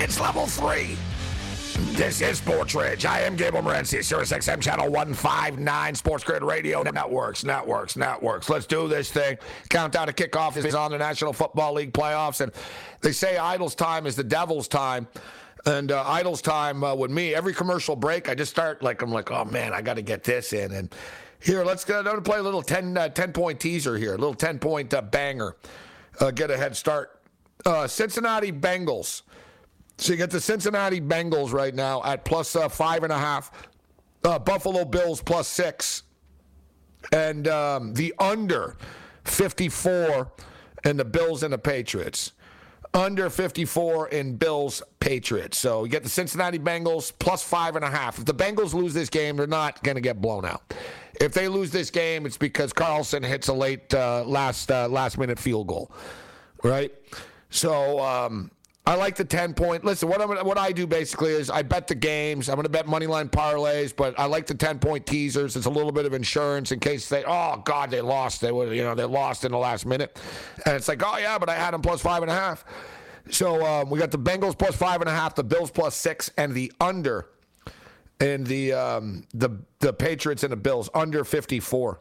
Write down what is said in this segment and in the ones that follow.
It's level three. This is Sports Rage. I am Gabe Morency, Sirius XM Channel 159, Sports Grid Radio Networks, Networks, Networks. Let's do this thing. Countdown to kickoff is on the National Football League playoffs, and they say idle's time is the devil's time. And uh, idle's time uh, with me, every commercial break, I just start like, I'm like, oh man, I got to get this in. And here, let's go. I'm going to play a little 10, uh, 10 point teaser here, a little 10 point uh, banger. Uh, get a head start. Uh, Cincinnati Bengals. So you get the Cincinnati Bengals right now at plus, uh, five and a half. Uh, Buffalo Bills plus six. And um, the under 54 and the Bills and the Patriots. Under 54 in Bills Patriots. So you get the Cincinnati Bengals plus five and a half. If the Bengals lose this game, they're not going to get blown out. If they lose this game, it's because Carlson hits a late uh, last uh, last minute field goal, right? So um, I like the 10 point. Listen, what, I'm, what I do basically is I bet the games. I'm going to bet money line parlays, but I like the 10 point teasers. It's a little bit of insurance in case they, oh, God, they lost. They were, you know, they lost in the last minute. And it's like, oh, yeah, but I had them plus five and a half. So um, we got the Bengals plus five and a half, the Bills plus six, and the under in the, um, the, the Patriots and the Bills under 54.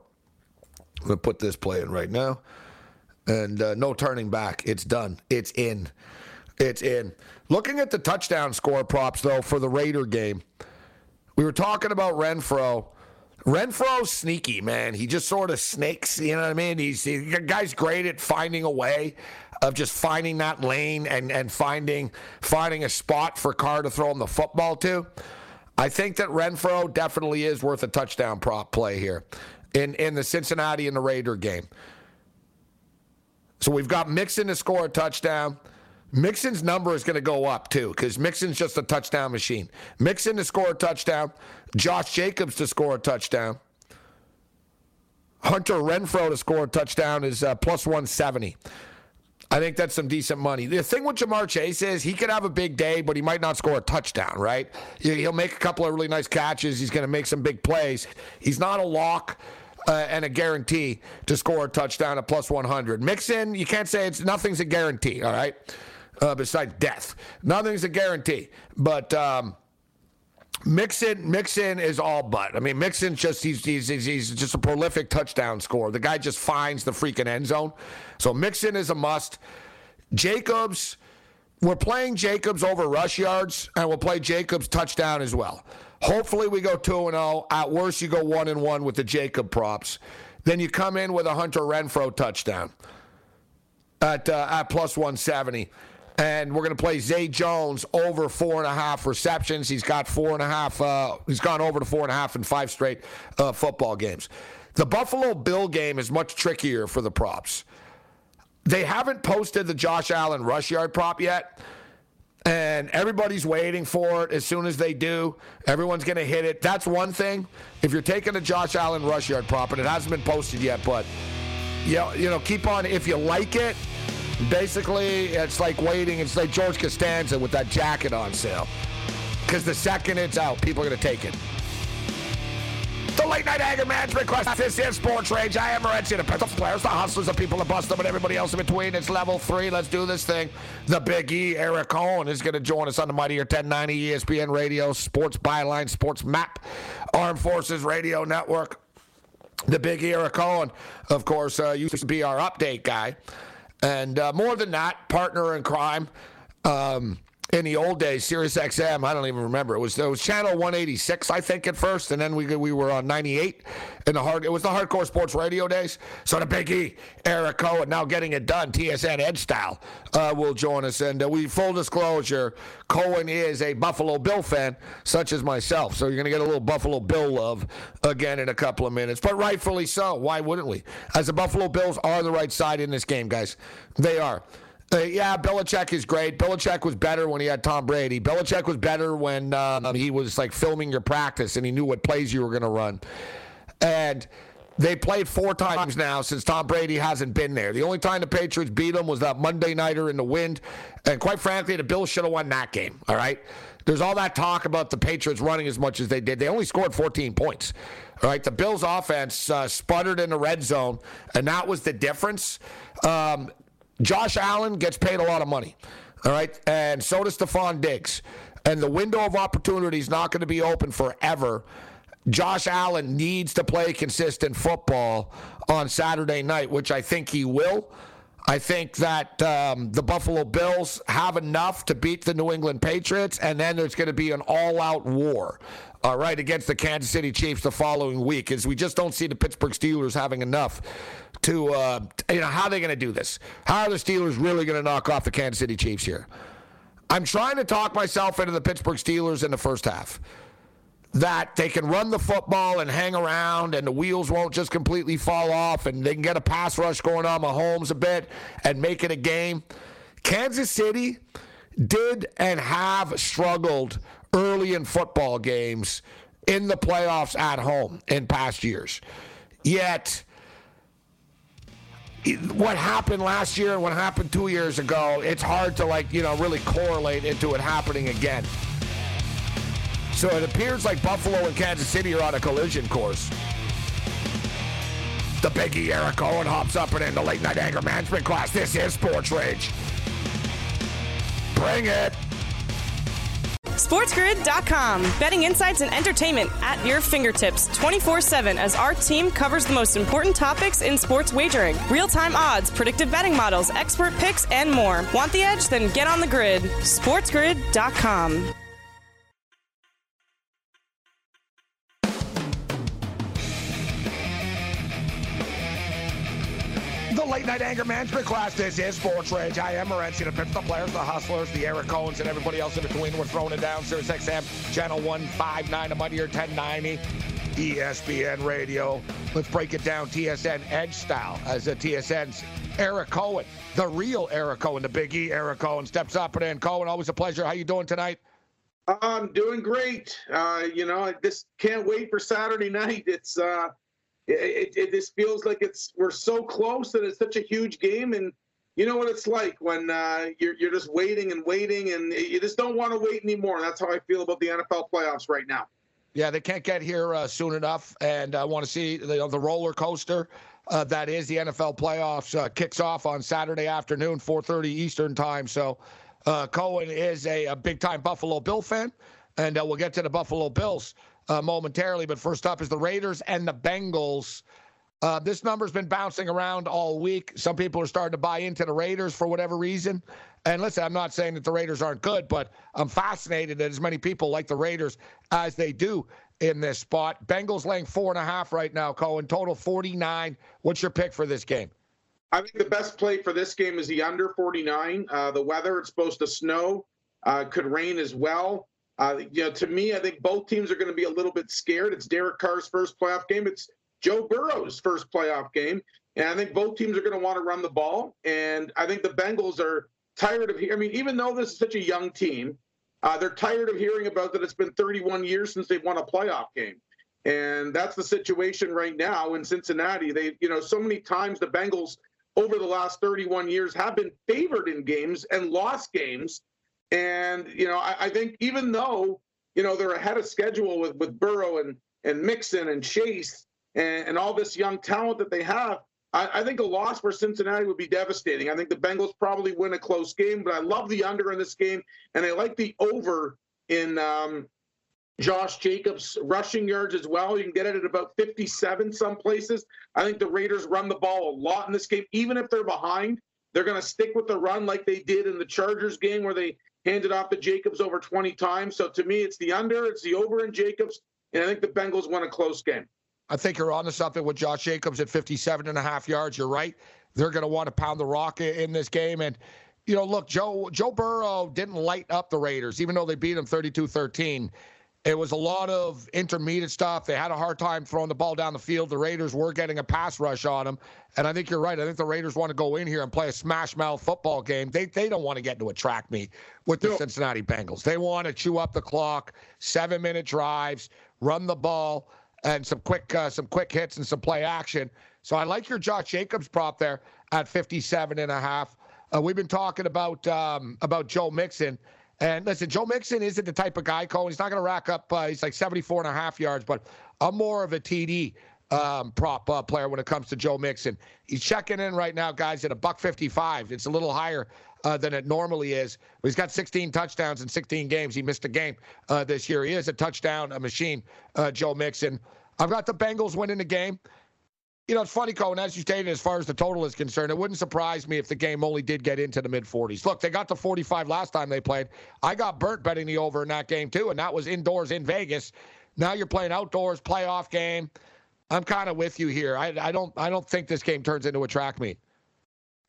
I'm going to put this play in right now. And uh, no turning back. It's done. It's in. It's in. Looking at the touchdown score props, though, for the Raider game, we were talking about Renfrow. Renfrow's sneaky, man. He just sort of snakes. You know what I mean? He's he, the guy's great at finding a way of just finding that lane and and finding finding a spot for Carr to throw him the football to. I think that Renfrow definitely is worth a touchdown prop play here in in the Cincinnati and the Raider game. So we've got Mixon to score a touchdown. Mixon's number is going to go up too because Mixon's just a touchdown machine. Mixon to score a touchdown, Josh Jacobs to score a touchdown, Hunter Renfrow to score a touchdown is uh, plus 170. I think that's some decent money. The thing with Ja'Marr Chase is he could have a big day, but he might not score a touchdown, right? He'll make a couple of really nice catches. He's going to make some big plays. He's not a lock. Uh, and a guarantee to score a touchdown at plus 100. Mixon, you can't say it's nothing's a guarantee, all right? Uh, besides death. Nothing's a guarantee. But um, Mixon, Mixon is all but. I mean, Mixon's just he's, he's he's just a prolific touchdown scorer. The guy just finds the freaking end zone. So Mixon is a must. Jacobs, we're playing Jacobs over rush yards, and we'll play Jacobs touchdown as well. Hopefully, we go two and zero. At worst, you go one and one with the Jacob props. Then you come in with a Hunter Renfrow touchdown at uh, at plus one seventy. And we're going to play Zay Jones over four and a half receptions. He's got four and a half. Uh, he's gone over to four and a half in five straight uh, football games. The Buffalo Bill game is much trickier for the props. They haven't posted the Josh Allen rush yard prop yet, and everybody's waiting for it. As soon as they do, everyone's going to hit it. That's one thing. If you're taking the Josh Allen rush yard prop, and it hasn't been posted yet, but you know, you know, keep on. If you like it, Basically, it's like waiting. It's like George Costanza with that jacket on sale. Because the second it's out, people are going to take it. The late night anger management quest. This is Sports Rage. I am Morency. The the players, the hustlers, the people, the bust them, and everybody else in between. It's level three. Let's do this thing. The Big E, Eric Cohen, is going to join us on the Mightier 1090 ESPN Radio, Sports Byline, Sports Map, Armed Forces Radio Network. The Big E, Eric Cohen, of course, uh, used to be our update guy. And uh, more than that, partner in crime. Um, in the old days, Sirius XM, I don't even remember. It was it was channel 186, I think, at first, and then we we were on 98 in the hard. It was the hardcore sports radio days. So the Big E, Eric Cohen, now getting it done, TSN Ed style, uh, will join us. And uh, we full disclosure, Cohen is a Buffalo Bill fan, such as myself. So you're gonna get a little Buffalo Bill love again in a couple of minutes, but rightfully so. Why wouldn't we? As the Buffalo Bills are the right side in this game, guys, they are. Uh, yeah, Belichick is great. Belichick was better when he had Tom Brady. Belichick was better when um, he was like filming your practice and he knew what plays you were going to run. And they played four times now since Tom Brady hasn't been there. The only time the Patriots beat them was that Monday nighter in the wind. And quite frankly, the Bills should have won that game. All right. There's all that talk about the Patriots running as much as they did. They only scored 14 points. All right. The Bills' offense uh, sputtered in the red zone, and that was the difference. Um, Josh Allen gets paid a lot of money. All right. And so does Stefon Diggs. And the window of opportunity is not going to be open forever. Josh Allen needs to play consistent football on Saturday night, which I think he will. I think that um, the Buffalo Bills have enough to beat the New England Patriots, and then there's going to be an all out war, all right, against the Kansas City Chiefs the following week, as we just don't see the Pittsburgh Steelers having enough to, uh, you know, how are they going to do this? How are the Steelers really going to knock off the Kansas City Chiefs here? I'm trying to talk myself into the Pittsburgh Steelers in the first half that they can run the football and hang around and the wheels won't just completely fall off and they can get a pass rush going on Mahomes a bit and make it a game. Kansas City did and have struggled early in football games in the playoffs at home in past years. Yet, what happened last year and what happened two years ago, it's hard to like, you know, really correlate into it happening again. So it appears like Buffalo and Kansas City are on a collision course. The Biggie Eric Cohen hops up and in the late night anger management class. This is Sports Rage. Bring it. SportsGrid.com. Betting insights and entertainment at your fingertips 24 7 as our team covers the most important topics in sports wagering real time odds, predictive betting models, expert picks, and more. Want the edge? Then get on the grid. SportsGrid.com. The late night anger management class. This is Sports Rage. I am Morency, the pitch, the players, the hustlers, the Eric Cohens, and everybody else in between. We're throwing it down. Sirius XM, channel 159, a or 1090. ESPN Radio. Let's break it down TSN Edge style as the TSN's Eric Cohen, the real Eric Cohen, the Big E Eric Cohen steps up and in. Cohen, always a pleasure. How you doing tonight? I'm doing great. Uh, you know, I just can't wait for Saturday night. It's uh, it, it, just feels like it's we're so close and it's such a huge game and you know what it's like when uh, you're you're just waiting and waiting and you just don't want to wait anymore. That's how I feel about the NFL playoffs right now. Yeah, they can't get here uh, soon enough, and I want to see the, the roller coaster uh, that is the NFL playoffs uh, kicks off on Saturday afternoon, 4:30 Eastern time. So uh, Cohen is a, a big time Buffalo Bill fan, and uh, we'll get to the Buffalo Bills uh, momentarily. But first up is the Raiders and the Bengals. Uh, this number's been bouncing around all week. Some people are starting to buy into the Raiders for whatever reason. And listen, I'm not saying that the Raiders aren't good, but I'm fascinated that as many people like the Raiders as they do in this spot. Bengals laying four and a half right now, Cohen. Total 49. What's your pick for this game? I think the best play for this game is the under 49. Uh, the weather, it's supposed to snow, uh, could rain as well. Uh, you know, to me, I think both teams are going to be a little bit scared. It's Derek Carr's first playoff game. It's Joe Burrow's first playoff game. And I think both teams are going to want to run the ball. And I think the Bengals are tired of hearing. I mean, even though this is such a young team, uh, they're tired of hearing about that it's been 31 years since they've won a playoff game. And that's the situation right now in Cincinnati. They, you know, so many times the Bengals over the last 31 years have been favored in games and lost games and you know, I, I, think even though you know they're ahead of schedule with with Burrow and and Mixon and Chase and, and all this young talent that they have, I, I, think a loss for Cincinnati would be devastating. I think the Bengals probably win a close game, but I love the under in this game, and I like the over in um, Josh Jacobs rushing yards as well. You can get it at about 57 some places. I think the Raiders run the ball a lot in this game, even if they're behind. They're going to stick with the run like they did in the Chargers game, where they handed off to Jacobs over 20 times. So to me, it's the under, it's the over in Jacobs, and I think the Bengals won a close game. I think you're on to something with Josh Jacobs at 57 and a half yards. You're right. They're going to want to pound the rock in this game. And, you know, look, Joe Joe Burrow didn't light up the Raiders, even though they beat him 32 13. It was a lot of intermediate stuff. They had a hard time throwing the ball down the field. The Raiders were getting a pass rush on them. And I think you're right. I think the Raiders want to go in here and play a smash mouth football game. They, they don't want to get into a track meet with the no. Cincinnati Bengals. They want to chew up the clock, seven minute drives, run the ball, and some quick uh, some quick hits and some play action. So I like your Josh Jacobs prop there at 57 and a half. Uh, we've been talking about um, about Joe Mixon. And listen, Joe Mixon isn't the type of guy, Cole. He's not going to rack up, uh, he's like 74 and a half yards, but I'm more of a TD um, prop uh, player when it comes to Joe Mixon. He's checking in right now, guys, at a buck 55. It's a little higher uh, than it normally is. But he's got 16 touchdowns in 16 games. He missed a game uh, this year. He is a touchdown a machine, uh, Joe Mixon. I've got the Bengals winning the game you know, it's funny, Cohen, as you stated, as far as the total is concerned, it wouldn't surprise me if the game only did get into the mid 40s. Look, they got to 45 last time they played. I got burnt betting the over in that game, too, and that was indoors in Vegas. Now you're playing outdoors, playoff game. I'm kind of with you here. I, I don't I don't think this game turns into a track meet.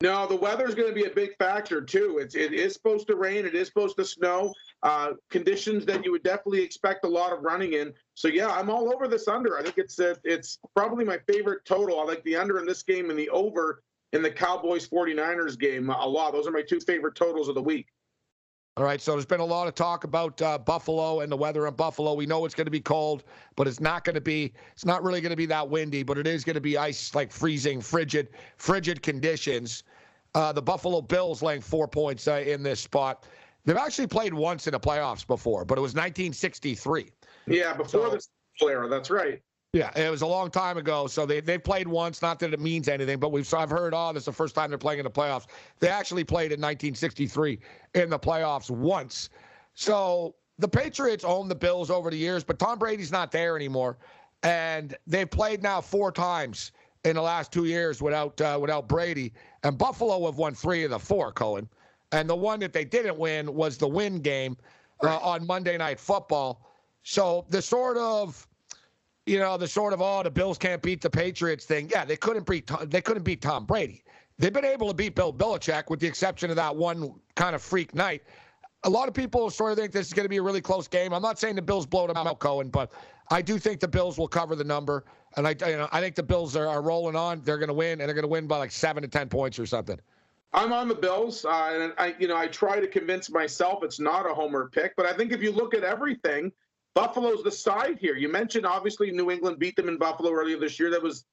No, the weather is going to be a big factor too. It's it is supposed to rain. It is supposed to snow. Uh, conditions that you would definitely expect a lot of running in. So yeah, I'm all over this under. I think it's uh, it's probably my favorite total. I like the under in this game and the over in the Cowboys 49ers game a lot. Those are my two favorite totals of the week. All right, so there's been a lot of talk about uh, Buffalo and the weather in Buffalo. We know it's going to be cold, but it's not going to be. It's not really going to be that windy, but it is going to be ice, like freezing, frigid, frigid conditions. Uh, the Buffalo Bills laying four points uh, in this spot. They've actually played once in the playoffs before, but it was 1963. Yeah, before so, the era. That's right. Yeah, it was a long time ago. So they they played once. Not that it means anything, but we've I've heard, oh, this is the first time they're playing in the playoffs. They actually played in 1963 in the playoffs once. So the Patriots own the Bills over the years, but Tom Brady's not there anymore, and they've played now four times in the last two years without uh, without Brady. And Buffalo have won three of the four, Cohen. And the one that they didn't win was the win game uh, on Monday Night Football. So the sort of you know, the sort of oh the Bills can't beat the Patriots thing. Yeah, they couldn't beat Tom, they couldn't beat Tom Brady. They've been able to beat Bill Belichick with the exception of that one kind of freak night. A lot of people sort of think this is going to be a really close game. I'm not saying the Bills blow them out, Cohen, but I do think the Bills will cover the number, and I, you know, I think the Bills are, are rolling on. They're going to win, and they're going to win by like seven to ten points or something. I'm on the Bills, uh, and I, you know, I try to convince myself it's not a homer pick, but I think if you look at everything, Buffalo's the side here. You mentioned obviously New England beat them in Buffalo earlier this year. That was,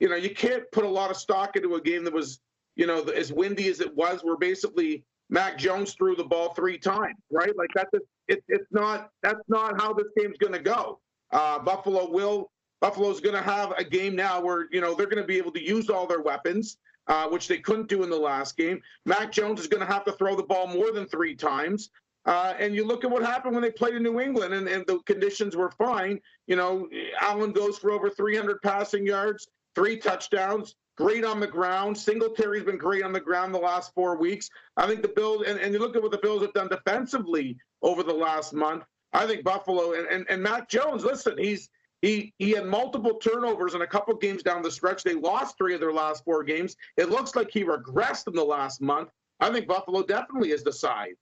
you know, you can't put a lot of stock into a game that was, you know, as windy as it was. Where basically Mac Jones threw the ball three times, right? Like that's it, it's not that's not how this game's going to go. Uh, Buffalo will Buffalo's going to have a game now where you know they're going to be able to use all their weapons, uh, which they couldn't do in the last game. Mac Jones is going to have to throw the ball more than three times. Uh, and you look at what happened when they played in New England, and, and the conditions were fine. You know, Allen goes for over 300 passing yards, three touchdowns, great on the ground. Singletary's been great on the ground the last four weeks. I think the Bills, and, and you look at what the Bills have done defensively over the last month. I think Buffalo and, and, and Mac Jones, listen, he's he he had multiple turnovers in a couple games down the stretch. They lost three of their last four games. It looks like he regressed in the last month. I think Buffalo definitely is the side.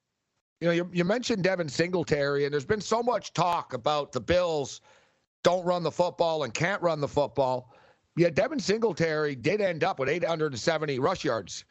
You know, you, you mentioned Devin Singletary, and there's been so much talk about the Bills don't run the football and can't run the football. Yeah, Devin Singletary did end up with 870 rush yards,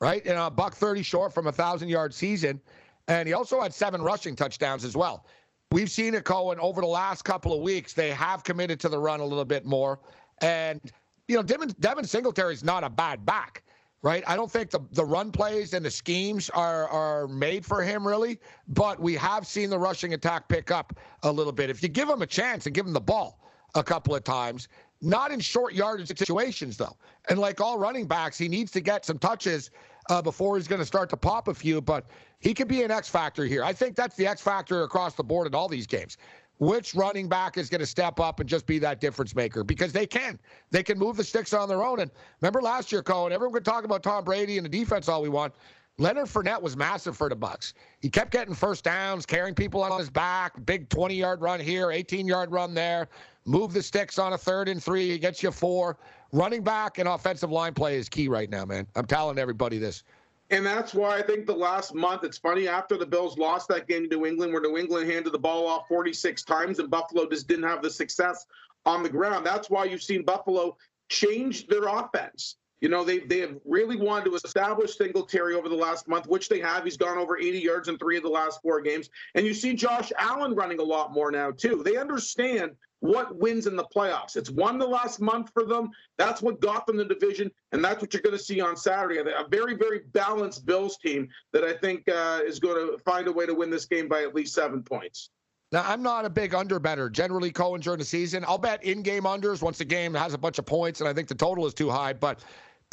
right? And a buck 30 short from a thousand yard season. And he also had seven rushing touchdowns as well. We've seen it, Cohen, over the last couple of weeks. They have committed to the run a little bit more. And, you know, Devin, Devin is not a bad back right? I don't think the, the run plays and the schemes are, are made for him, really, but we have seen the rushing attack pick up a little bit. If you give him a chance and give him the ball a couple of times, not in short yardage situations, though. And like all running backs, he needs to get some touches uh, before he's going to start to pop a few, but he could be an X factor here. I think that's the X factor across the board in all these games which running back is going to step up and just be that difference maker because they can. They can move the sticks on their own. And remember last year, Cohen, everyone could talk about Tom Brady and the defense all we want. Leonard Fournette was massive for the Bucks. He kept getting first downs, carrying people on his back, big 20-yard run here, 18-yard run there, move the sticks on a third and three, he gets you four. Running back and offensive line play is key right now, man. I'm telling everybody this. And that's why I think the last month, it's funny, after the Bills lost that game to New England, where New England handed the ball off 46 times and Buffalo just didn't have the success on the ground. That's why you've seen Buffalo change their offense. You know, they, they have really wanted to establish Singletary over the last month, which they have. He's gone over 80 yards in three of the last four games. And you see Josh Allen running a lot more now, too. They understand what wins in the playoffs. It's won the last month for them. That's what got them the division, and that's what you're going to see on Saturday. A very, very balanced Bills team that I think uh, is going to find a way to win this game by at least seven points. Now, I'm not a big under better. Generally, Cohen during the season, I'll bet in-game unders once the game has a bunch of points, and I think the total is too high. But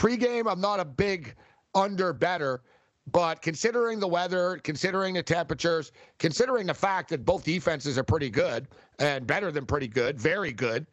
Pre-game, I'm not a big under better, but considering the weather, considering the temperatures, considering the fact that both defenses are pretty good and better than pretty good, very good,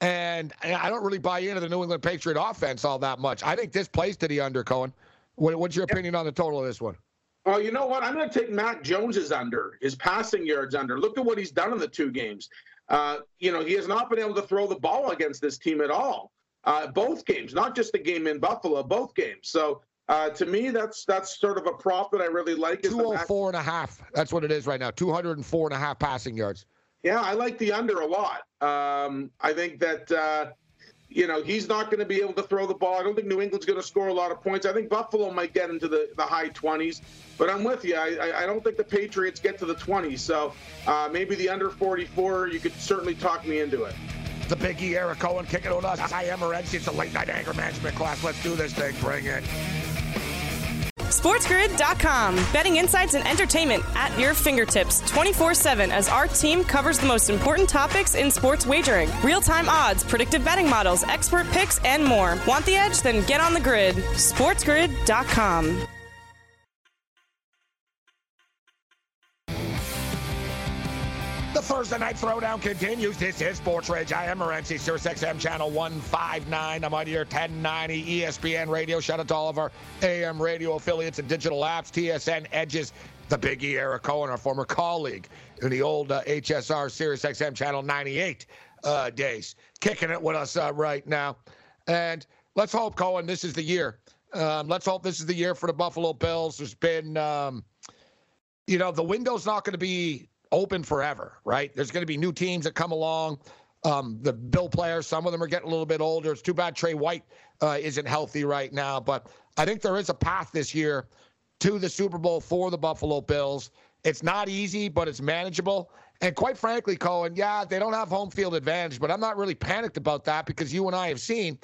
and I don't really buy into the New England Patriot offense all that much. I think this plays to the under, Cohen. what's your opinion on the total of this one? Well, you know what? I'm going to take Mac Jones's under, his passing yards under. Look at what he's done in the two games. Uh, you know, he has not been able to throw the ball against this team at all uh, both games, not just the game in Buffalo, both games. So uh, to me, that's that's sort of a prop that I really like. 204 and a half. That's what it is right now. 204 and a half passing yards. Yeah, I like the under a lot. Um, I think that, uh, you know, he's not going to be able to throw the ball. I don't think New England's going to score a lot of points. I think Buffalo might get into the, the high 20s, but I'm with you. I, I don't think the Patriots get to the 20s. So uh, maybe the under 44, you could certainly talk me into it. The Biggie Eric Cohen kicking on us. I am Renzi. It's a late night anger management class. Let's do this thing. Bring it. SportsGrid.com. Betting insights and entertainment at your fingertips 24 7 as our team covers the most important topics in sports wagering real time odds, predictive betting models, expert picks, and more. Want the edge? Then get on the grid. SportsGrid.com. Thursday Night Throwdown continues. This is Sports Rage. I am Morency, Sirius XM Channel 159. I'm on your 1090 ESPN radio. Shout out to all of our AM radio affiliates and digital apps, TSN Edges, the Biggie Eric Cohen, our former colleague in the old uh, HSR Sirius XM Channel 98 uh, days, kicking it with us uh, right now. And let's hope, Cohen, this is the year. Um, let's hope this is the year for the Buffalo Bills. There's been, um, you know, the window's not going to be open forever, right? There's going to be new teams that come along. Um, the Bill players, some of them are getting a little bit older. It's too bad Tre White uh, isn't healthy right now, but I think there is a path this year to the Super Bowl for the Buffalo Bills. It's not easy, but it's manageable. And quite frankly, Cohen, yeah, they don't have home field advantage, but I'm not really panicked about that because you and I have seen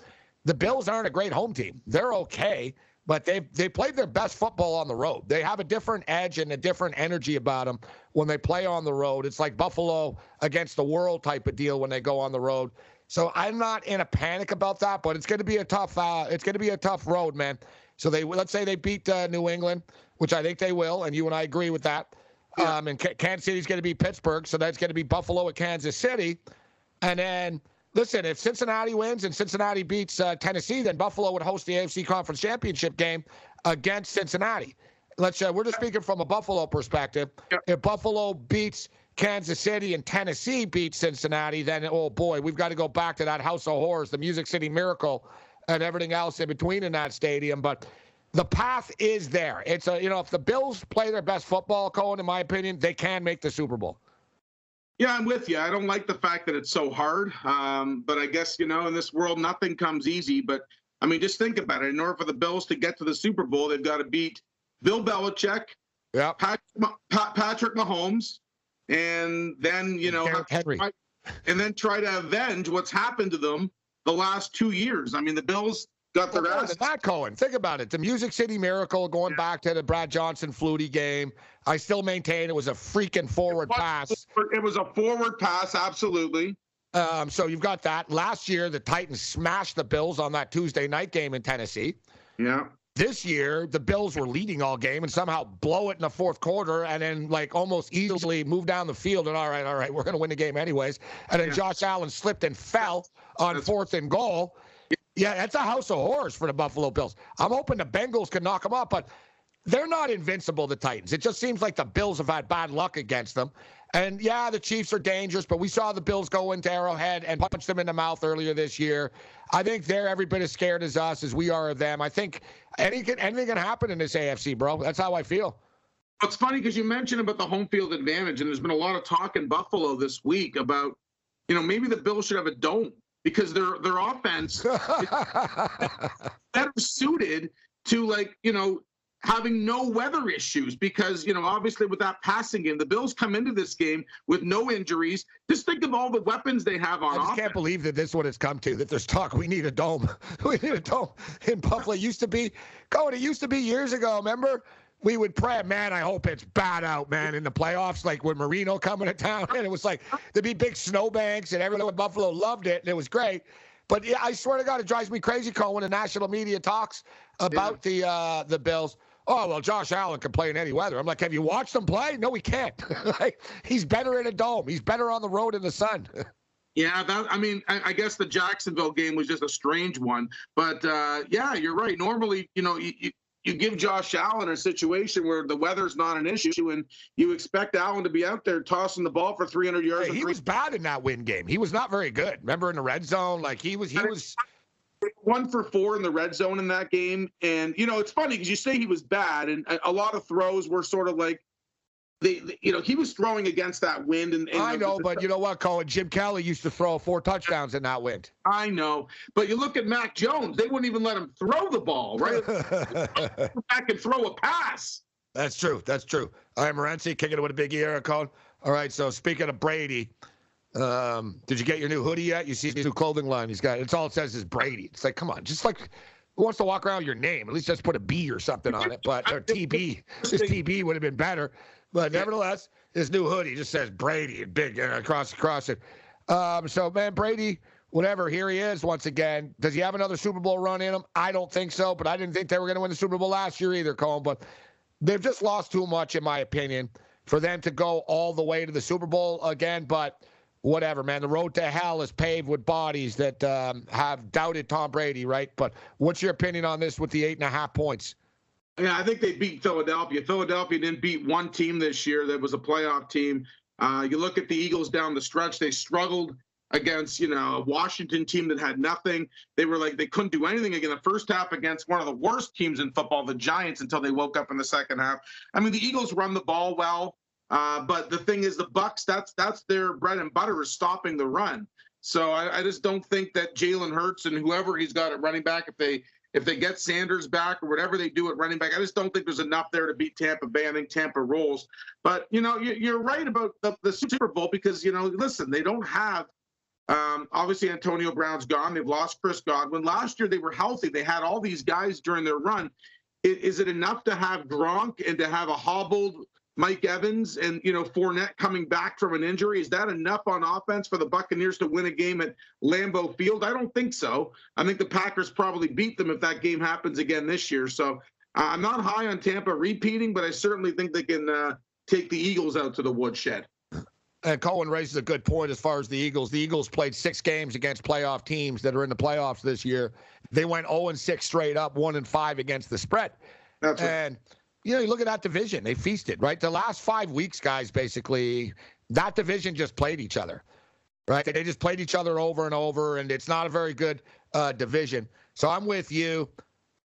the Bills aren't a great home team. They're okay but they they played their best football on the road. They have a different edge and a different energy about them when they play on the road. It's like Buffalo against the world type of deal when they go on the road. So I'm not in a panic about that, but it's going to be a tough uh, it's going to be a tough road, man. So they let's say they beat uh, New England, which I think they will, and you and I agree with that. Yeah. Um, and Kansas City's going to be Pittsburgh, so that's going to be Buffalo at Kansas City, and then listen, if Cincinnati wins and Cincinnati beats uh, Tennessee, then Buffalo would host the AFC Conference Championship game against Cincinnati. Let's uh, we're just speaking from a Buffalo perspective. Yep. If Buffalo beats Kansas City and Tennessee beats Cincinnati, then oh boy, we've got to go back to that house of horrors, the Music City Miracle, and everything else in between in that stadium. But the path is there. It's a you know if the Bills play their best football, Cohen, in my opinion, they can make the Super Bowl. Yeah, I'm with you. I don't like the fact that it's so hard. Um, but I guess, you know, in this world, nothing comes easy. But I mean, just think about it. In order for the Bills to get to the Super Bowl, they've got to beat Bill Belichick, yep. Patrick, Mahomes, and then, you know, Henry. Try, and then try to avenge what's happened to them the last two years. I mean, the Bills got their ass. Not Cohen. Think about it. The Music City Miracle going yeah. back to the Brad Johnson Flutie game. I still maintain it was a freaking forward it pass. It was a forward pass, absolutely. Um, so you've got that. Last year, the Titans smashed the Bills on that Tuesday night game in Tennessee. Yeah. This year, the Bills were leading all game and somehow blow it in the fourth quarter and then, like, almost easily move down the field. And all right, all right, we're going to win the game anyways. And then yeah. Josh Allen slipped and fell on That's fourth and goal. Yeah, that's a house of horrors for the Buffalo Bills. I'm hoping the Bengals can knock them off, but they're not invincible, the Titans. It just seems like the Bills have had bad luck against them. And yeah, the Chiefs are dangerous, but we saw the Bills go into Arrowhead and punch them in the mouth earlier this year. I think they're every bit as scared as us as we are of them. I think anything, anything can happen in this AFC, bro. That's how I feel. It's funny because you mentioned about the home field advantage, and there's been a lot of talk in Buffalo this week about, you know, maybe the Bills should have a dome because their their offense better suited to like you know having no weather issues because you know obviously with that passing game the bills come into this game with no injuries. Just think of all the weapons they have on i just offense. can't believe that this is what it's come to that there's talk we need a dome. We need a dome in buffalo. It used to be going it used to be years ago remember we would pray, man, I hope it's bad out, man, in the playoffs, like with Marino coming to town. And it was like, there'd be big snowbanks, and everyone in Buffalo loved it, and it was great. But yeah, I swear to God, it drives me crazy, Cole, when the national media talks about yeah. the uh, the Bills. Oh well, Josh Allen can play in any weather. I'm like, have you watched him play? No, he can't. like, he's better in a dome. He's better on the road in the sun. Yeah, that I mean, I, I, guess the Jacksonville game was just a strange one, but uh, yeah, you're right. Normally, you know, you, you give Josh Allen a situation where the weather's not an issue, and you expect Allen to be out there tossing the ball for 300 yards. Hey, he was bad in that win game. He was not very good. Remember in the red zone, like he was, he was one for four in the red zone in that game. And you know, it's funny because you say he was bad, and a lot of throws were sort of like they, they, you know, he was throwing against that wind. And, and I know, but you know what, Cohen? Jim Kelly used to throw four touchdowns in that wind. I know, but you look at Mac Jones; they wouldn't even let him throw the ball, right? back and throw a pass. That's true. That's true. All right, Morency kicking it with a big ear, Cohen. All right, so speaking of Brady, um, did you get your new hoodie yet? You see his new clothing line he's got. It's all it says is Brady. It's like, come on, just like who wants to walk around with your name? At least just put a B or something on it. But or TB. Just TB would have been better. But nevertheless, this new hoodie just says Brady and big uh, across across it. Um, so man, Brady, whatever. Here he is once again. Does he have another Super Bowl run in him? I don't think so. But I didn't think they were going to win the Super Bowl last year either, Colin. But they've just lost too much, in my opinion, for them to go all the way to the Super Bowl again. But whatever, man. The road to hell is paved with bodies that um, have doubted Tom Brady, right? But what's your opinion on this with the eight and a half points? Yeah, I think they beat Philadelphia. Philadelphia didn't beat one team this year that was a playoff team. Uh, you look at the Eagles down the stretch; they struggled against you know a Washington team that had nothing. They were like they couldn't do anything again the first half against one of the worst teams in football, the Giants, until they woke up in the second half. I mean, the Eagles run the ball well, uh, but the thing is, the Bucks that's that's their bread and butter is stopping the run. So I, I just don't think that Jalen Hurts and whoever he's got at running back, if they if they get Sanders back or whatever they do at running back, I just don't think there's enough there to beat Tampa Bay. I think Tampa rolls. But, you know, you're right about the, the Super Bowl because, you know, listen, they don't have um, obviously, Antonio Brown's gone. They've lost Chris Godwin. Last year, they were healthy. They had all these guys during their run. Is, it enough to have Gronk and to have a hobbled Mike Evans and you know Fournette coming back from an injury. Is that enough on offense for the Buccaneers to win a game at Lambeau Field? I don't think so. I think the Packers probably beat them if that game happens again this year. So uh, I'm not high on Tampa repeating, but I certainly think they can uh, take the Eagles out to the woodshed. And Cohen raises a good point as far as the Eagles. The Eagles played six games against playoff teams that are in the playoffs this year. They went 0 and 6 straight up, 1 and 5 against the spread. That's right. And you know, you look at that division, they feasted, right? The last five weeks, guys, basically, that division just played each other, right? They just played each other over and over, and it's not a very good uh, division. So I'm with you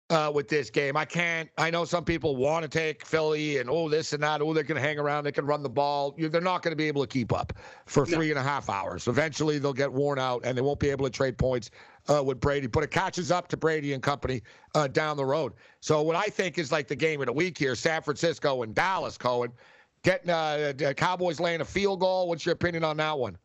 uh, with this game. I can't. I know some people want to take Philly and oh this and that. Oh, they can hang around. They can run the ball. They're not going to be able to keep up for three and a half hours. Eventually, they'll get worn out and they won't be able to trade points uh, with Brady. But it catches up to Brady and company uh, down the road. So what I think is like the game of the week here: San Francisco and Dallas. Cohen getting uh, Cowboys laying a field goal. What's your opinion on that one?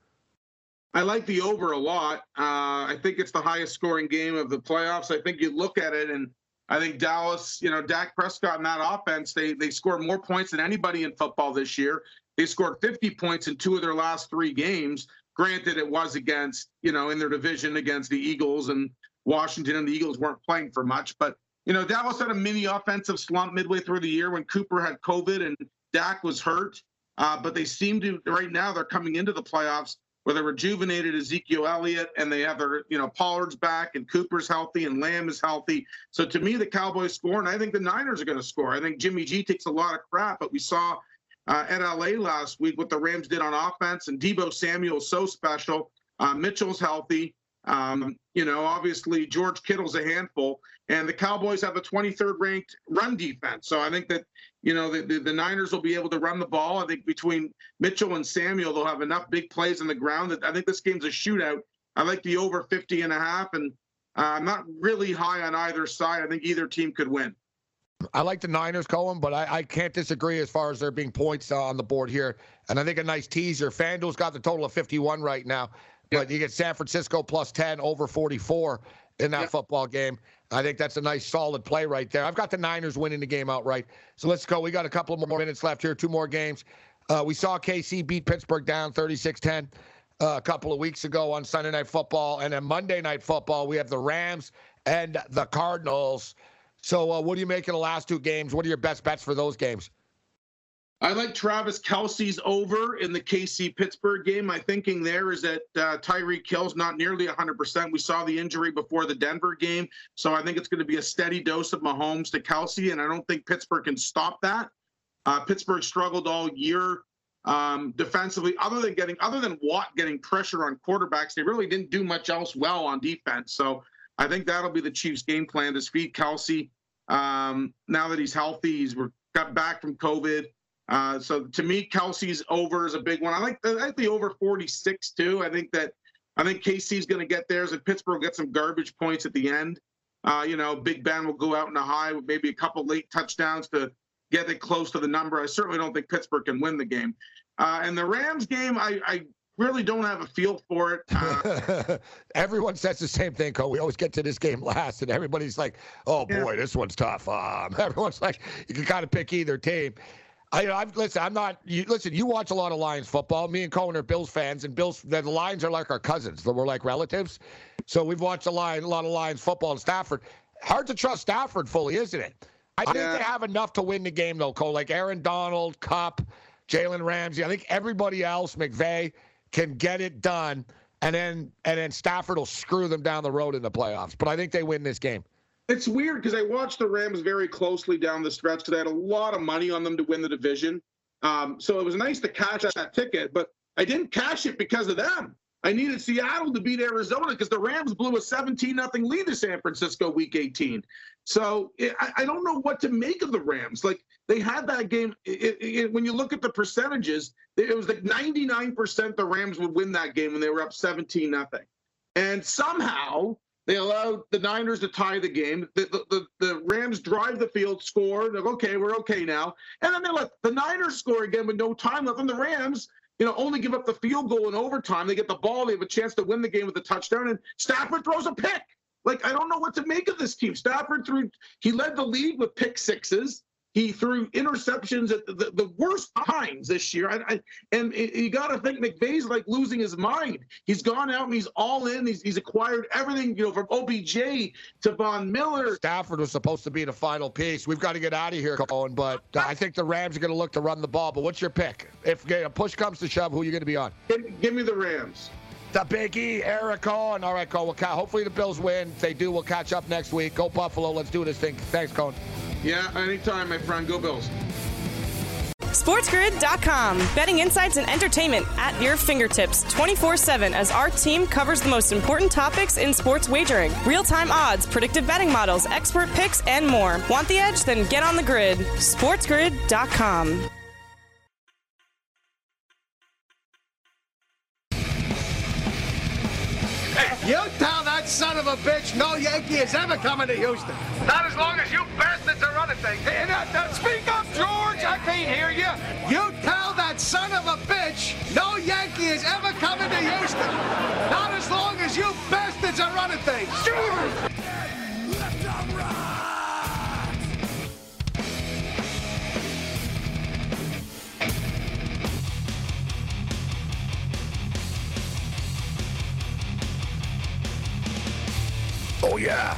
I like the over a lot. Uh, I think it's the highest scoring game of the playoffs. I think you look at it and I think Dallas, you know, Dak Prescott and that offense, they they scored more points than anybody in football this year. They scored 50 points in two of their last three games. Granted, it was against, you know, in their division against the Eagles and Washington, and the Eagles weren't playing for much. But, you know, Dallas had a mini offensive slump midway through the year when Cooper had COVID and Dak was hurt. Uh, but they seem to, right now, they're coming into the playoffs with a rejuvenated Ezekiel Elliott, and they have their, you know, Pollard's back and Cooper's healthy and Lamb is healthy. So to me, the Cowboys score, and I think the Niners are going to score. I think Jimmy G takes a lot of crap, but we saw uh, at LA last week what the Rams did on offense, and Deebo Samuel is so special. Uh, Mitchell's healthy. Um, you know, obviously George Kittle's a handful, and the Cowboys have a 23rd ranked run defense. So I think that you know the, the, the, Niners will be able to run the ball. I think between Mitchell and Samuel, they'll have enough big plays on the ground that I think this game's a shootout. I like the over 50 and a half, and uh, I'm not really high on either side. I think either team could win. I like the Niners, Cohen, but I, I, can't disagree as far as there being points uh, on the board here. And I think a nice teaser. FanDuel's got the total of 51 right now. But you get San Francisco plus 10 over 44 in that football game. I think that's a nice solid play right there. I've got the Niners winning the game outright. So let's go. We got a couple more minutes left here, two more games. Uh, we saw KC beat Pittsburgh down 36 10 uh, a couple of weeks ago on Sunday Night Football. And then Monday Night Football, we have the Rams and the Cardinals. So, uh, what do you make of the last two games? What are your best bets for those games? I like Travis Kelce's over in the KC Pittsburgh game. My thinking there is that uh, Tyreek Hill's not nearly 100%. We saw the injury before the Denver game. So I think it's going to be a steady dose of Mahomes to Kelce, and I don't think Pittsburgh can stop that. Uh, Pittsburgh struggled all year um, defensively, other than getting other than Watt getting pressure on quarterbacks. They really didn't do much else well on defense. So I think that'll be the Chiefs' game plan to speed Kelce. Um, now that he's healthy, he's got back from COVID. Uh, so to me, Kelce's over is a big one. I like, I like the over 46 too. I think that I think KC's going to get theirs, and Pittsburgh will get some garbage points at the end. Uh, you know, Big Ben will go out in a high with maybe a couple late touchdowns to get it close to the number. I certainly don't think Pittsburgh can win the game. Uh, and the Rams game, I, I really don't have a feel for it. Uh, Everyone says the same thing, Cole. We always get to this game last, and everybody's like, "Oh boy, yeah. this one's tough." Um, everyone's like, "You can kind of pick either team." I, I've listen. I'm not. You, listen, you watch a lot of Lions football. Me and Cohen are Bills fans, and Bills. The Lions are like our cousins. We're like relatives. So we've watched a, line, a lot of Lions football in Stafford. Hard to trust Stafford fully, isn't it? I think they have enough to win the game, though, Cole. Like Aaron Donald, Kupp, Jalen Ramsey. I think everybody else, McVay, can get it done, and then and then Stafford will screw them down the road in the playoffs. But I think they win this game. It's weird because I watched the Rams very closely down the stretch because I had a lot of money on them to win the division. Um, so it was nice to cash that ticket, but I didn't cash it because of them. I needed Seattle to beat Arizona because the Rams blew a 17 nothing lead to San Francisco week 18. So eh, I, I, don't know what to make of the Rams. Like they had that game. It, it, when you look at the percentages, it was like 99% the Rams would win that game when they were up 17 nothing. And somehow they allowed the Niners to tie the game. The, the, the, the, Rams drive the field, score. They're okay, we're okay now. And then they let the Niners score again with no time left. And the Rams, you know, only give up the field goal in overtime. They get the ball. They have a chance to win the game with a touchdown. And Stafford throws a pick. Like, I don't know what to make of this team. Stafford threw, he led the league with pick sixes. He threw interceptions at the, the, worst times this year. I, I, and you got to think McVay's like losing his mind. He's gone out and he's all in. He's, he's acquired everything, you know, from OBJ to Von Miller. Stafford was supposed to be the final piece. We've got to get out of here, Cohen, but I think the Rams are going to look to run the ball. But what's your pick? If a push comes to shove, who are you going to be on? Give, give me the Rams. The Biggie, Eric Cohen. All right, Cohen. We'll hopefully the Bills win. If they do, we'll catch up next week. Go Buffalo. Let's do this thing. Thanks, Cohen. Yeah, anytime, my friend. Go Bills. SportsGrid.com. Betting insights and entertainment at your fingertips 24 7 as our team covers the most important topics in sports wagering real time odds, predictive betting models, expert picks, and more. Want the edge? Then get on the grid. SportsGrid.com. You tell that son of a bitch no Yankee is ever coming to Houston. Not as long as you bastards are running things. Hey, now, now, speak up, George. I can't hear you. You tell that son of a bitch no Yankee is ever coming to Houston. Not as long as you bastards are running things. George! Oh, yeah.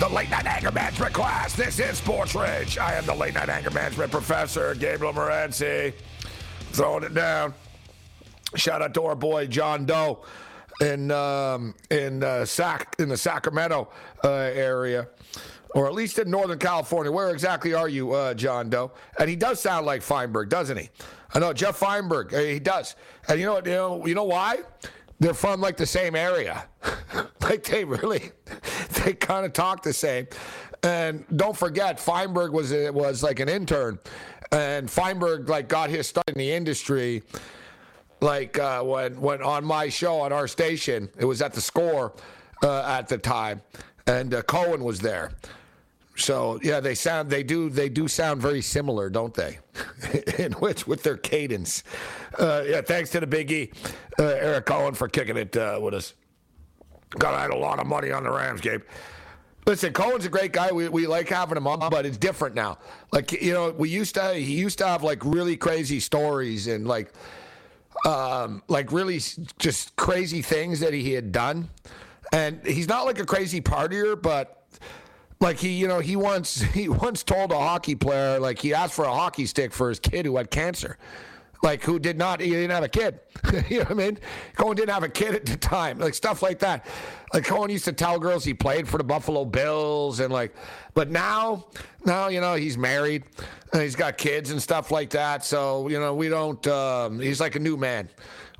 The late night anger management class. This is Sports Rage. I am the late night anger management professor, Gabriel Morency. Throwing it down. Shout out to our boy John Doe in um, in uh, Sac in the Sacramento uh, area, or at least in Northern California. Where exactly are you, uh, John Doe? And he does sound like Feinberg, doesn't he? I know Jeff Feinberg. uh, He does. And you know? You know, you know why? They're from like the same area. like they really, they kind of talk the same. And don't forget, Feinberg was was like an intern, and Feinberg like got his start in the industry like uh, when when on my show on our station, it was at the score uh, at the time, and uh, Cohen was there. So yeah, they sound they do they do sound very similar, don't they? In which with their cadence. Uh, yeah, thanks to the Big E, uh, Eric Cohen for kicking it uh, with us. God, I had a lot of money on the Rams, Gabe. Listen, Cohen's a great guy. We, we like having him on, but it's different now. Like you know, we used to he used to have like really crazy stories and like um, like really just crazy things that he had done. And he's not like a crazy partier, but like he, you know, he once he once told a hockey player like he asked for a hockey stick for his kid who had cancer. Like who did not he didn't have a kid. you know what I mean? Cohen didn't have a kid at the time. Like stuff like that. Like Cohen used to tell girls he played for the Buffalo Bills and like but now now, you know, he's married and he's got kids and stuff like that. So, you know, we don't um, he's like a new man.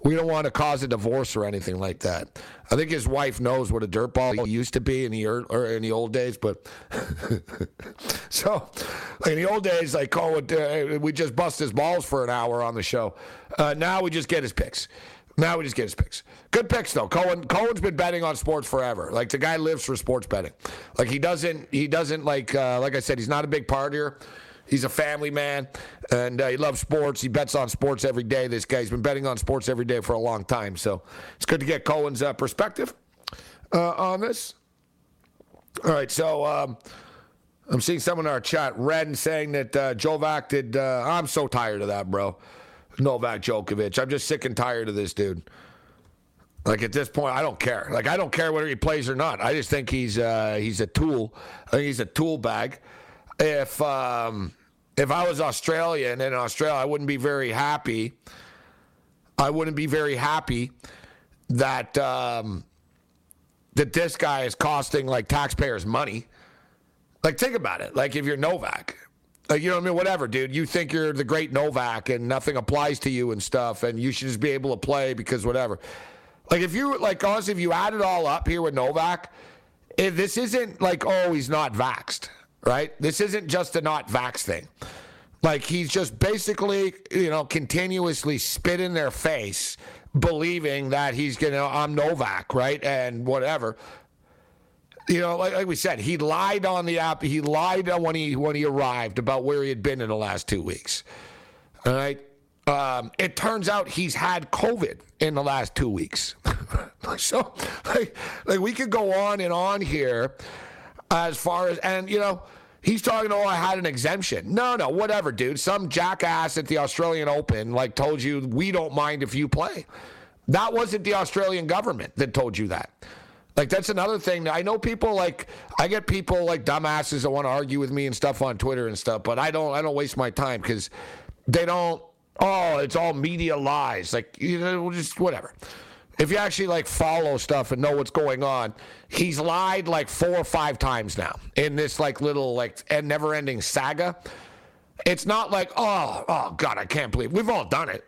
We don't want to cause a divorce or anything like that. I think his wife knows what a dirtball he used to be in the or in the old days, but so in the old days, like would, uh, we just bust his balls for an hour on the show. Uh, now we just get his picks. Now we just get his picks. Good picks though. Cohen Cohen's been betting on sports forever. Like the guy lives for sports betting. Like he doesn't he doesn't like uh, like I said he's not a big partier. He's a family man, and uh, he loves sports. He bets on sports every day. This guy's been betting on sports every day for a long time. So it's good to get Cohen's uh, perspective uh, on this. All right, so um, I'm seeing someone in our chat, Ren, saying that uh, Jovac did. Uh, I'm so tired of that, bro. Novak Djokovic. I'm just sick and tired of this dude. Like at this point, I don't care. Like I don't care whether he plays or not. I just think he's uh, he's a tool. I think he's a tool bag. If um, if I was Australian and in Australia, I wouldn't be very happy. I wouldn't be very happy that um, that this guy is costing like taxpayers money. Like think about it. Like if you're Novak, like you know what I mean. Whatever, dude. You think you're the great Novak and nothing applies to you and stuff, and you should just be able to play because whatever. Like if you like honestly, if you add it all up here with Novak, if this isn't like oh he's not vaxxed, right? This isn't just a not vax thing. Like he's just basically you know continuously spit in their face, believing that he's gonna I'm Novak, right, and whatever. You know, like, like we said, he lied on the app. He lied when he when he arrived about where he had been in the last two weeks. All right. Um, it turns out he's had COVID in the last two weeks. so, like, like we could go on and on here as far as, and you know, he's talking, oh, I had an exemption. No, no, whatever, dude. Some jackass at the Australian Open, like, told you, we don't mind if you play. That wasn't the Australian government that told you that. Like that's another thing. I know people like I get people like dumbasses that want to argue with me and stuff on Twitter and stuff, but I don't I don't waste my time because they don't. Oh, it's all media lies. Like you know, just whatever. If you actually like follow stuff and know what's going on, he's lied like four or five times now in this like little like and never-ending saga. It's not like oh oh god, I can't believe we've all done it.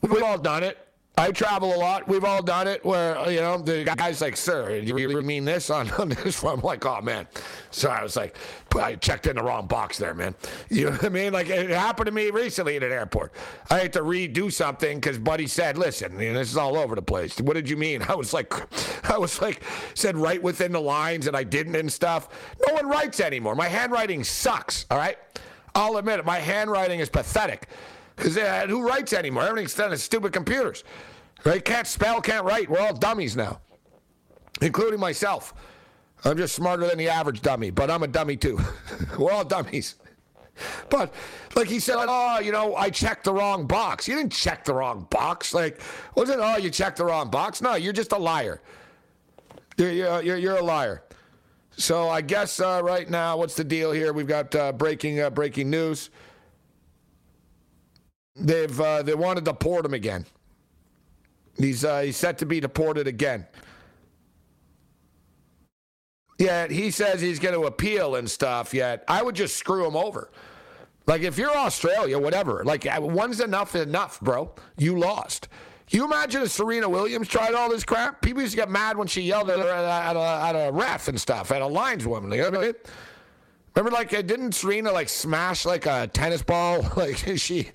We've all done it. I travel a lot. We've all done it. Where you know the guy's like, "Sir, you really mean this on, on this?" I'm like, "Oh man." So I was like, "I checked in the wrong box there, man." You know what I mean? Like it happened to me recently at an airport. I had to redo something because Buddy said, "Listen, you know, this is all over the place." What did you mean? I was like, I was like, said right within the lines, and I didn't and stuff. No one writes anymore. My handwriting sucks. All right, I'll admit it. My handwriting is pathetic. Because uh, who writes anymore? Everything's done on stupid computers. Right? Can't spell, can't write. We're all dummies now, including myself. I'm just smarter than the average dummy, but I'm a dummy too. We're all dummies. But like he said, oh, you know, I checked the wrong box. You didn't check the wrong box. Like, wasn't oh, you checked the wrong box? No, you're just a liar. You're you're you're, you're a liar. So I guess uh, right now, what's the deal here? We've got uh, breaking uh, breaking news. They've uh, they want to deport him again. He's uh, he's set to be deported again. Yet he says he's going to appeal and stuff. Yet I would just screw him over. Like if you're Australia, whatever. Like uh, one's enough enough, bro. You lost. You imagine if Serena Williams tried all this crap? People used to get mad when she yelled at, at, a, at a ref and stuff, at a lineswoman. You know I mean? Remember, like, uh, didn't Serena like smash like a tennis ball? Like she,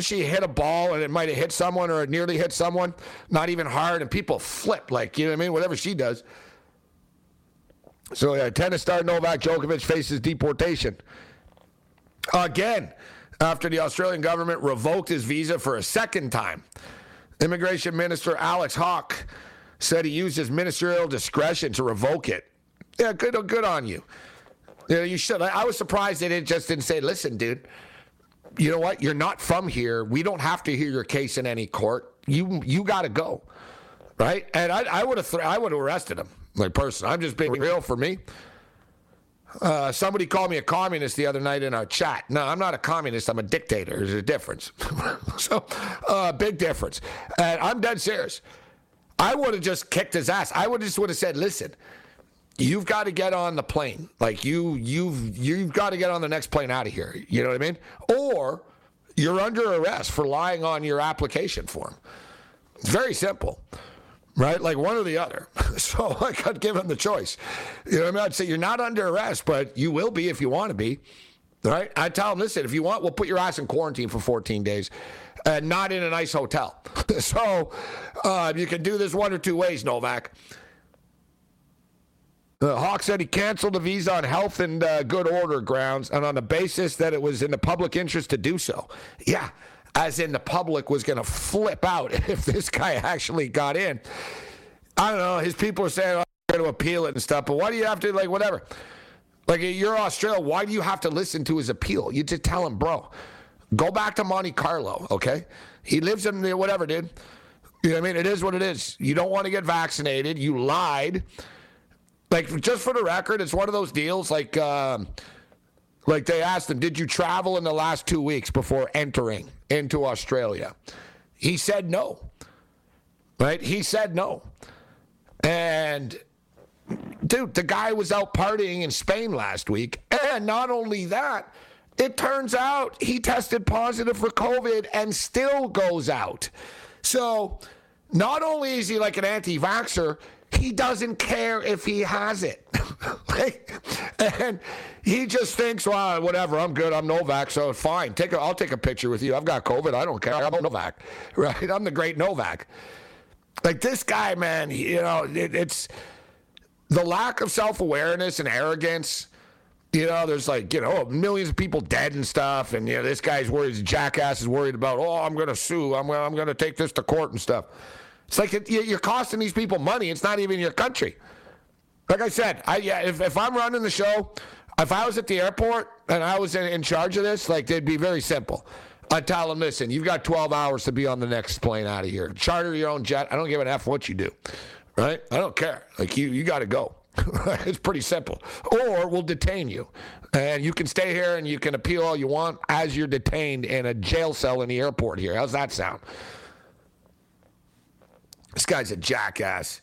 she hit a ball and it might have hit someone or it nearly hit someone, not even hard, and people flip like you know what I mean. Whatever she does. So, uh, tennis star Novak Djokovic faces deportation again after the Australian government revoked his visa for a second time. Immigration Minister Alex Hawke said he used his ministerial discretion to revoke it. Yeah, good, good on you. You you should. I was surprised that it just didn't say, "Listen, dude, you know what? You're not from here. We don't have to hear your case in any court. You you got to go, right?" And I, I would have I would have arrested him, like person. I'm just being real for me. Uh, somebody called me a communist the other night in our chat. No, I'm not a communist. I'm a dictator. There's a difference. so, uh, big difference. And I'm dead serious. I would have just kicked his ass. I would just would have said, "Listen, you've got to get on the plane. Like you, you've you've got to get on the next plane out of here. You know what I mean? Or you're under arrest for lying on your application form. It's very simple." right? Like one or the other. So I could give him the choice. You know what I mean? I'd say you're not under arrest, but you will be if you want to be. Right? I tell him, listen, if you want, we'll put your ass in quarantine for 14 days, and not in a nice hotel. so uh, you can do this one or two ways, Novak. Uh, Hawke said he canceled the visa on health and uh, good order grounds and on the basis that it was in the public interest to do so. Yeah, as in the public was going to flip out if this guy actually got in. I don't know. His people are saying, oh, I'm going to appeal it and stuff, but why do you have to, like, whatever? Like, you're Australia. Why do you have to listen to his appeal? You just tell him, bro, go back to Monte Carlo, okay? He lives in the whatever, dude. You know what I mean? It is what it is. You don't want to get vaccinated. You lied. Like, just for the record, it's one of those deals like, um, like they asked him, Did you travel in the last two weeks before entering into Australia? He said no. Right? He said no. And dude, the guy was out partying in Spain last week. And not only that, it turns out he tested positive for COVID and still goes out. So not only is he like an anti vaxxer, he doesn't care if he has it. and he just thinks, well, whatever, I'm good. I'm Novak, so fine. Take a, I'll take a picture with you. I've got COVID. I don't care. I'm Novak, right? I'm the great Novak. Like this guy, man, you know, it, it's the lack of self awareness and arrogance. You know, there's like, you know, millions of people dead and stuff. And, you know, this guy's worried, jackass is worried about, oh, I'm going to sue. I'm, I'm going to take this to court and stuff. It's like it, you're costing these people money. It's not even your country. Like I said, I yeah, if, if I'm running the show, if I was at the airport and I was in, in charge of this, like it'd be very simple. I'd tell them, listen, you've got 12 hours to be on the next plane out of here. Charter your own jet. I don't give an F what you do, right? I don't care. Like you, you got to go. it's pretty simple. Or we'll detain you. And you can stay here and you can appeal all you want as you're detained in a jail cell in the airport here. How's that sound? This guy's a jackass.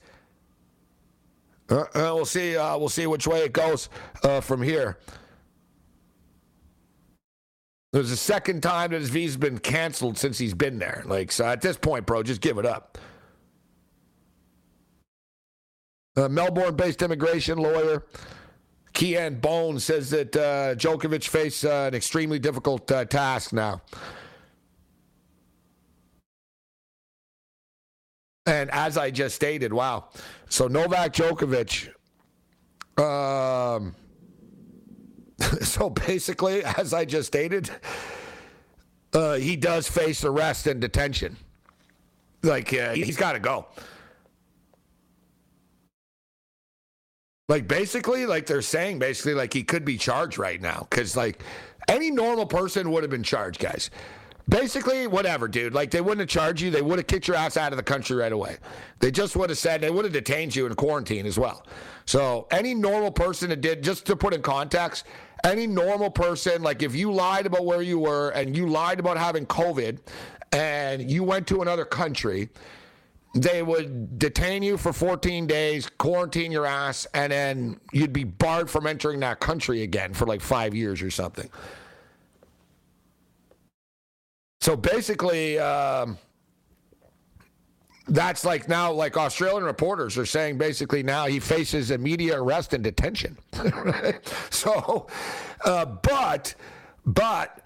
Uh, uh, we'll see. Uh, we'll see which way it goes uh, from here. There's a second time that his visa's been canceled since he's been there. Like, so at this point, bro, just give it up. Uh, Melbourne-based immigration lawyer Kian Bone says that uh, Djokovic faces an extremely difficult task now. And as I just stated, wow. So Novak Djokovic, um, so basically, as I just stated, uh, he does face arrest and detention. Like, uh, he's got to go. Like, basically, like they're saying, basically, like he could be charged right now. Because, like, any normal person would have been charged, guys. Basically, whatever, dude. Like they wouldn't have charged you. They would have kicked your ass out of the country right away. They just would have said they would have detained you in quarantine as well. So any normal person that did, just to put in context, any normal person, like if you lied about where you were and you lied about having COVID and you went to another country, they would detain you for 14 days, quarantine your ass, and then you'd be barred from entering that country again for like five years or something. So basically, um, that's like now, like Australian reporters are saying basically now he faces immediate arrest and detention. so, uh, but, but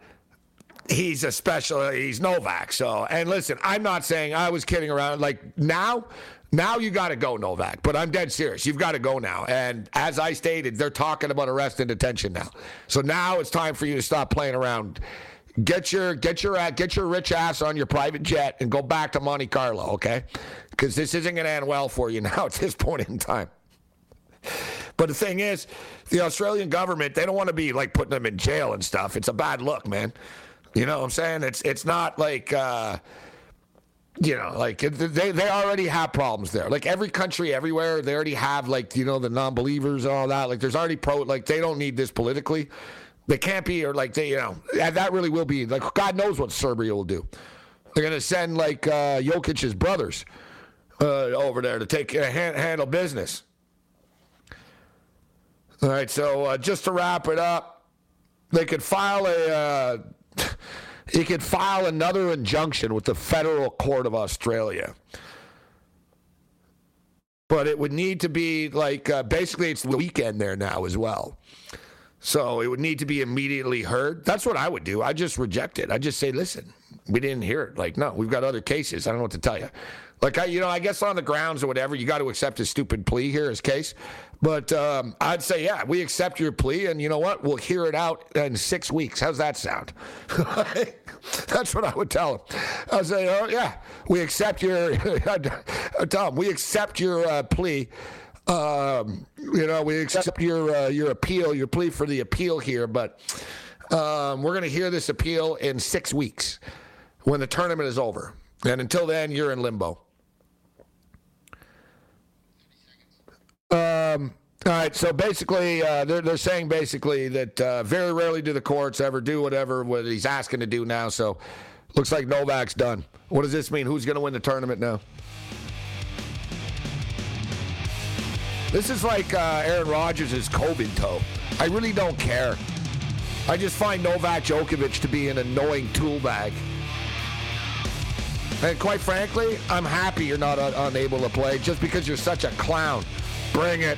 he's a special, he's Novak. So, and listen, I'm not saying I was kidding around. Like now, now you got to go, Novak. But I'm dead serious. You've got to go now. And as I stated, they're talking about arrest and detention now. So now it's time for you to stop playing around Get your get your uh, get your rich ass on your private jet and go back to Monte Carlo, okay? Because this isn't going to end well for you now at this point in time. But the thing is, the Australian government they don't want to be like putting them in jail and stuff. It's a bad look, man. You know what I'm saying? It's it's not like. Uh, you know, like they they already have problems there. Like every country, everywhere, they already have like you know the non-believers and all that. Like there's already pro. Like they don't need this politically. They can't be, or like they, you know, that really will be like God knows what Serbia will do. They're to send like uh, Jokic's brothers uh, over there to take uh, hand, handle business. All right, so uh, just to wrap it up, they could file a. Uh, he could file another injunction with the federal court of Australia. But it would need to be like uh, basically it's the weekend there now as well. So it would need to be immediately heard. That's what I would do. I just reject it. I just say, listen, we didn't hear it. Like, no, we've got other cases. I don't know what to tell you. Like, I, you know, I guess on the grounds or whatever, you got to accept his stupid plea here, his case. But um, I'd say, yeah, we accept your plea, and you know what? We'll hear it out in six weeks. How's that sound? That's what I would tell him. I'd say, oh, yeah, we accept your, him, we accept your uh, plea. Um, you know, we accept your uh, your appeal, your plea for the appeal here, but um, we're going to hear this appeal in six weeks when the tournament is over, and until then, you're in limbo. Um, all right, so basically, uh, they're, they're saying basically that uh, very rarely do the courts ever do whatever what he's asking to do now. So, looks like Novak's done. What does this mean? Who's going to win the tournament now? This is like uh, Aaron Rodgers' COVID toe. I really don't care. I just find Novak Djokovic to be an annoying tool bag. And quite frankly, I'm happy you're not un- unable to play just because you're such a clown. Bring it.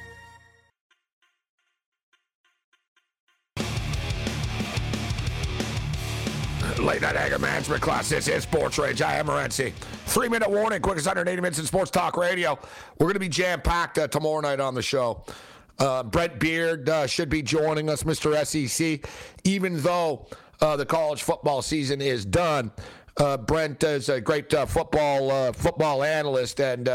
Late night anger management class. This is Sports Rage. I am Morency. Three minute warning, quickest 180 minutes in sports talk radio. We're going to be jam packed uh, tomorrow night on the show. Uh, Brent Beard uh, should be joining us, Mr. SEC, even though uh, the college football season is done. Uh, Brent is a great uh, football football analyst, and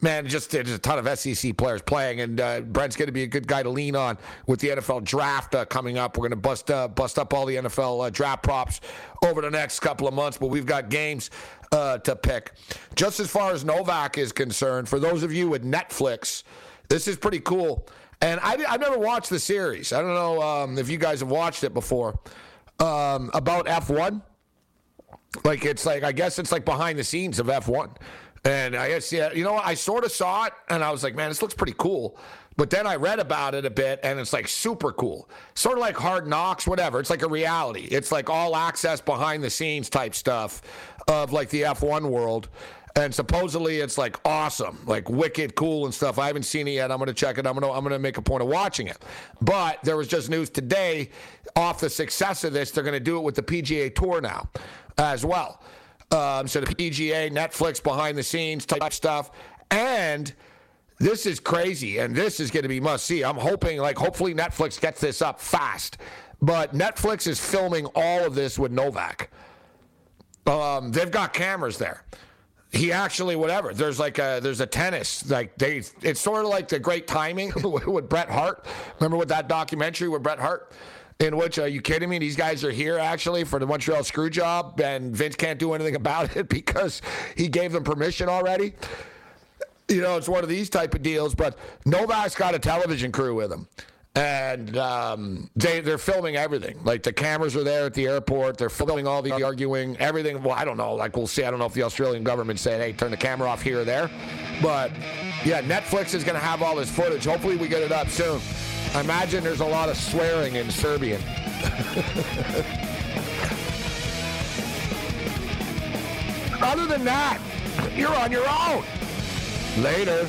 man, just there's a ton of SEC players playing, and uh, Brent's going to be a good guy to lean on with the NFL draft uh, coming up. We're going to bust uh, bust up all the NFL uh, draft props over the next couple of months, but we've got games uh, to pick. Just as far as Novak is concerned, for those of you with Netflix, this is pretty cool. And I, have never watched the series. I don't know um, if you guys have watched it before um, about F1. Like it's like I guess it's like behind the scenes of F1. And I guess, yeah, you know? I sort of saw it and I was like, man, this looks pretty cool. But then I read about it a bit and it's like super cool. Sort of like Hard Knocks, whatever. It's like a reality. It's like all access behind the scenes type stuff of like the F1 world. And supposedly it's like awesome, like wicked cool and stuff. I haven't seen it yet. I'm gonna check it. I'm gonna I'm gonna make a point of watching it. But there was just news today off the success of this. They're gonna do it with the PGA Tour now, as well. Um, so the PGA, Netflix behind the scenes type stuff. And this is crazy. And this is going to be must see. I'm hoping, like, hopefully Netflix gets this up fast. But Netflix is filming all of this with Novak. Um, they've got cameras there. He actually, whatever. There's like a there's a tennis like they. It's sort of like the great timing with Bret Hart. Remember with that documentary with Bret Hart? In which, are you kidding me? These guys are here actually for the Montreal screw job, and Vince can't do anything about it because he gave them permission already. You know, it's one of these type of deals, but Novak's got a television crew with him. And um, they, they're filming everything. Like the cameras are there at the airport. They're filming all the arguing, everything. Well, I don't know. Like we'll see. I don't know if the Australian government said, hey, turn the camera off here or there. But yeah, Netflix is going to have all this footage. Hopefully we get it up soon. I imagine there's a lot of swearing in Serbian. Other than that, you're on your own. Later.